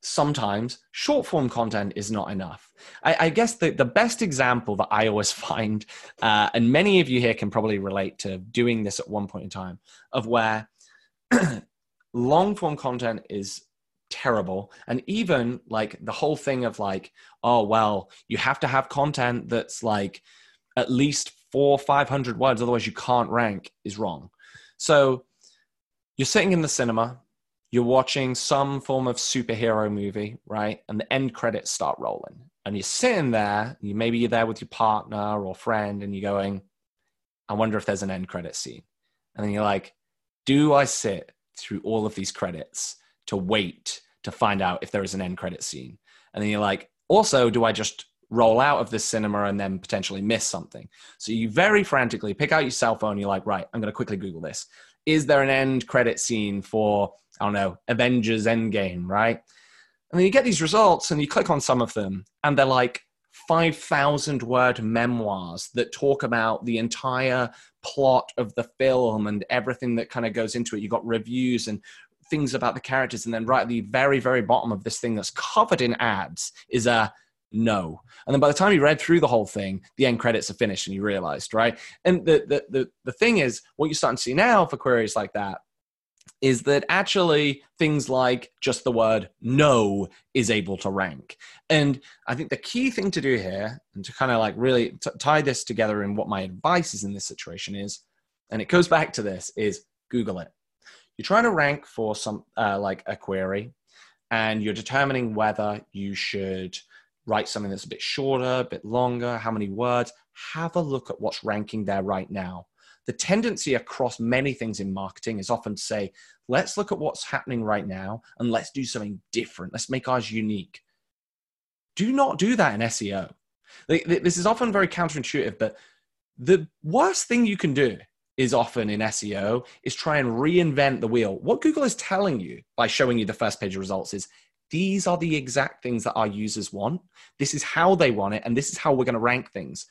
sometimes short form content is not enough. I, I, guess the, the best example that I always find, uh, and many of you here can probably relate to doing this at one point in time, of where long form content is terrible. And even like the whole thing of like, oh, well, you have to have content that's like at least four, 500 words, otherwise you can't rank is wrong. So you're sitting in the cinema, you're watching some form of superhero movie, right? And the end credits start rolling. And you're sitting there, you maybe you're there with your partner or friend, and you're going, I wonder if there's an end credit scene. And then you're like, do I sit through all of these credits to wait to find out if there is an end credit scene? And then you're like, also, do I just roll out of this cinema and then potentially miss something? So you very frantically pick out your cell phone. You're like, right, I'm going to quickly Google this. Is there an end credit scene for I don't know, Avengers Endgame, right? And then you get these results and you click on some of them and they're like 5,000 word memoirs that talk about the entire plot of the film and everything that kind of goes into it. You've got reviews and things about the characters. And then right at the very, very bottom of this thing that's covered in ads is a no. And then by the time you read through the whole thing, the end credits are finished and you realized, right? And the, the, the, the thing is, what you're starting to see now for queries like that is that actually things like just the word no is able to rank. And I think the key thing to do here, and to kind of like really t- tie this together in what my advice is in this situation is, and it goes back to this, is Google it. You're trying to rank for some uh, like a query, and you're determining whether you should write something that's a bit shorter, a bit longer, how many words. Have a look at what's ranking there right now the tendency across many things in marketing is often to say, let's look at what's happening right now and let's do something different. Let's make ours unique. Do not do that in SEO. This is often very counterintuitive, but the worst thing you can do is often in SEO is try and reinvent the wheel. What Google is telling you by showing you the first page of results is these are the exact things that our users want. This is how they want it, and this is how we're going to rank things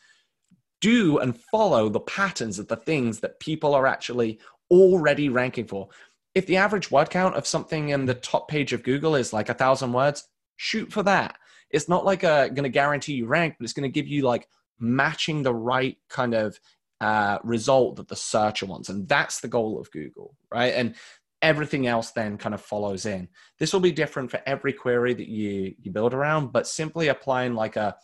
do and follow the patterns of the things that people are actually already ranking for. If the average word count of something in the top page of Google is like a thousand words, shoot for that. It's not like going to guarantee you rank, but it's going to give you like matching the right kind of uh, result that the searcher wants, and that's the goal of Google, right? And everything else then kind of follows in. This will be different for every query that you you build around, but simply applying like a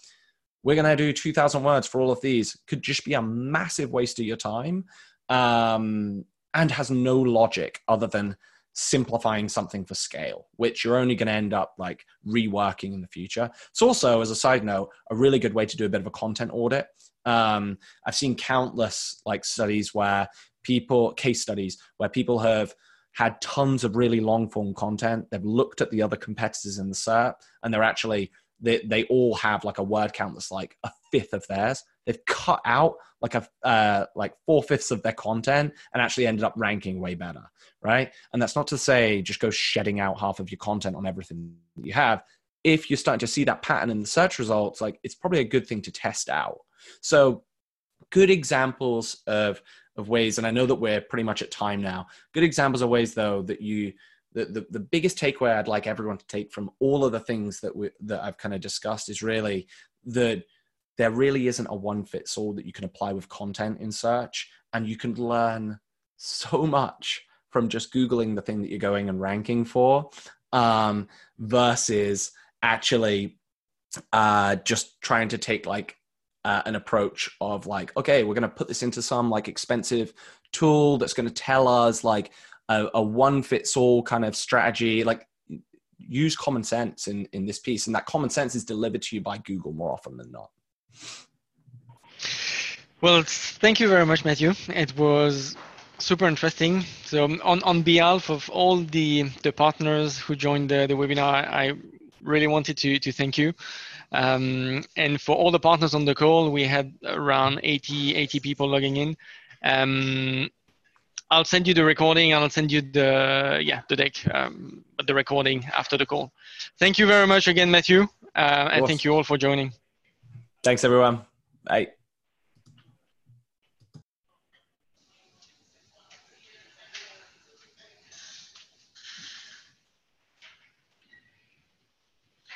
we're going to do 2000 words for all of these. Could just be a massive waste of your time um, and has no logic other than simplifying something for scale which you're only going to end up like reworking in the future. It's also as a side note a really good way to do a bit of a content audit. Um, i've seen countless like studies where people case studies where people have had tons of really long form content. They've looked at the other competitors in the SERP and they're actually they, they all have like a word count that's like a fifth of theirs. They've cut out like a uh, like four fifths of their content and actually ended up ranking way better, right? And that's not to say just go shedding out half of your content on everything you have. If you're starting to see that pattern in the search results, like it's probably a good thing to test out. So, good examples of of ways, and I know that we're pretty much at time now. Good examples of ways though that you the, the, the biggest takeaway I'd like everyone to take from all of the things that we, that I've kind of discussed is really that there really isn't a one fits all that you can apply with content in search, and you can learn so much from just googling the thing that you're going and ranking for, um, versus actually uh, just trying to take like uh, an approach of like, okay, we're going to put this into some like expensive tool that's going to tell us like a, a one fits all kind of strategy. Like use common sense in in this piece, and that common sense is delivered to you by Google more often than not. Well, thank you very much, Matthew. It was super interesting. So on, on behalf of all the, the partners who joined the, the webinar, I really wanted to, to thank you. Um, and for all the partners on the call, we had around 80, 80 people logging in. Um, I'll send you the recording. I'll send you the yeah the deck, um, the recording after the call. Thank you very much again, Matthew, uh, and thank you all for joining. Thanks, everyone. Bye.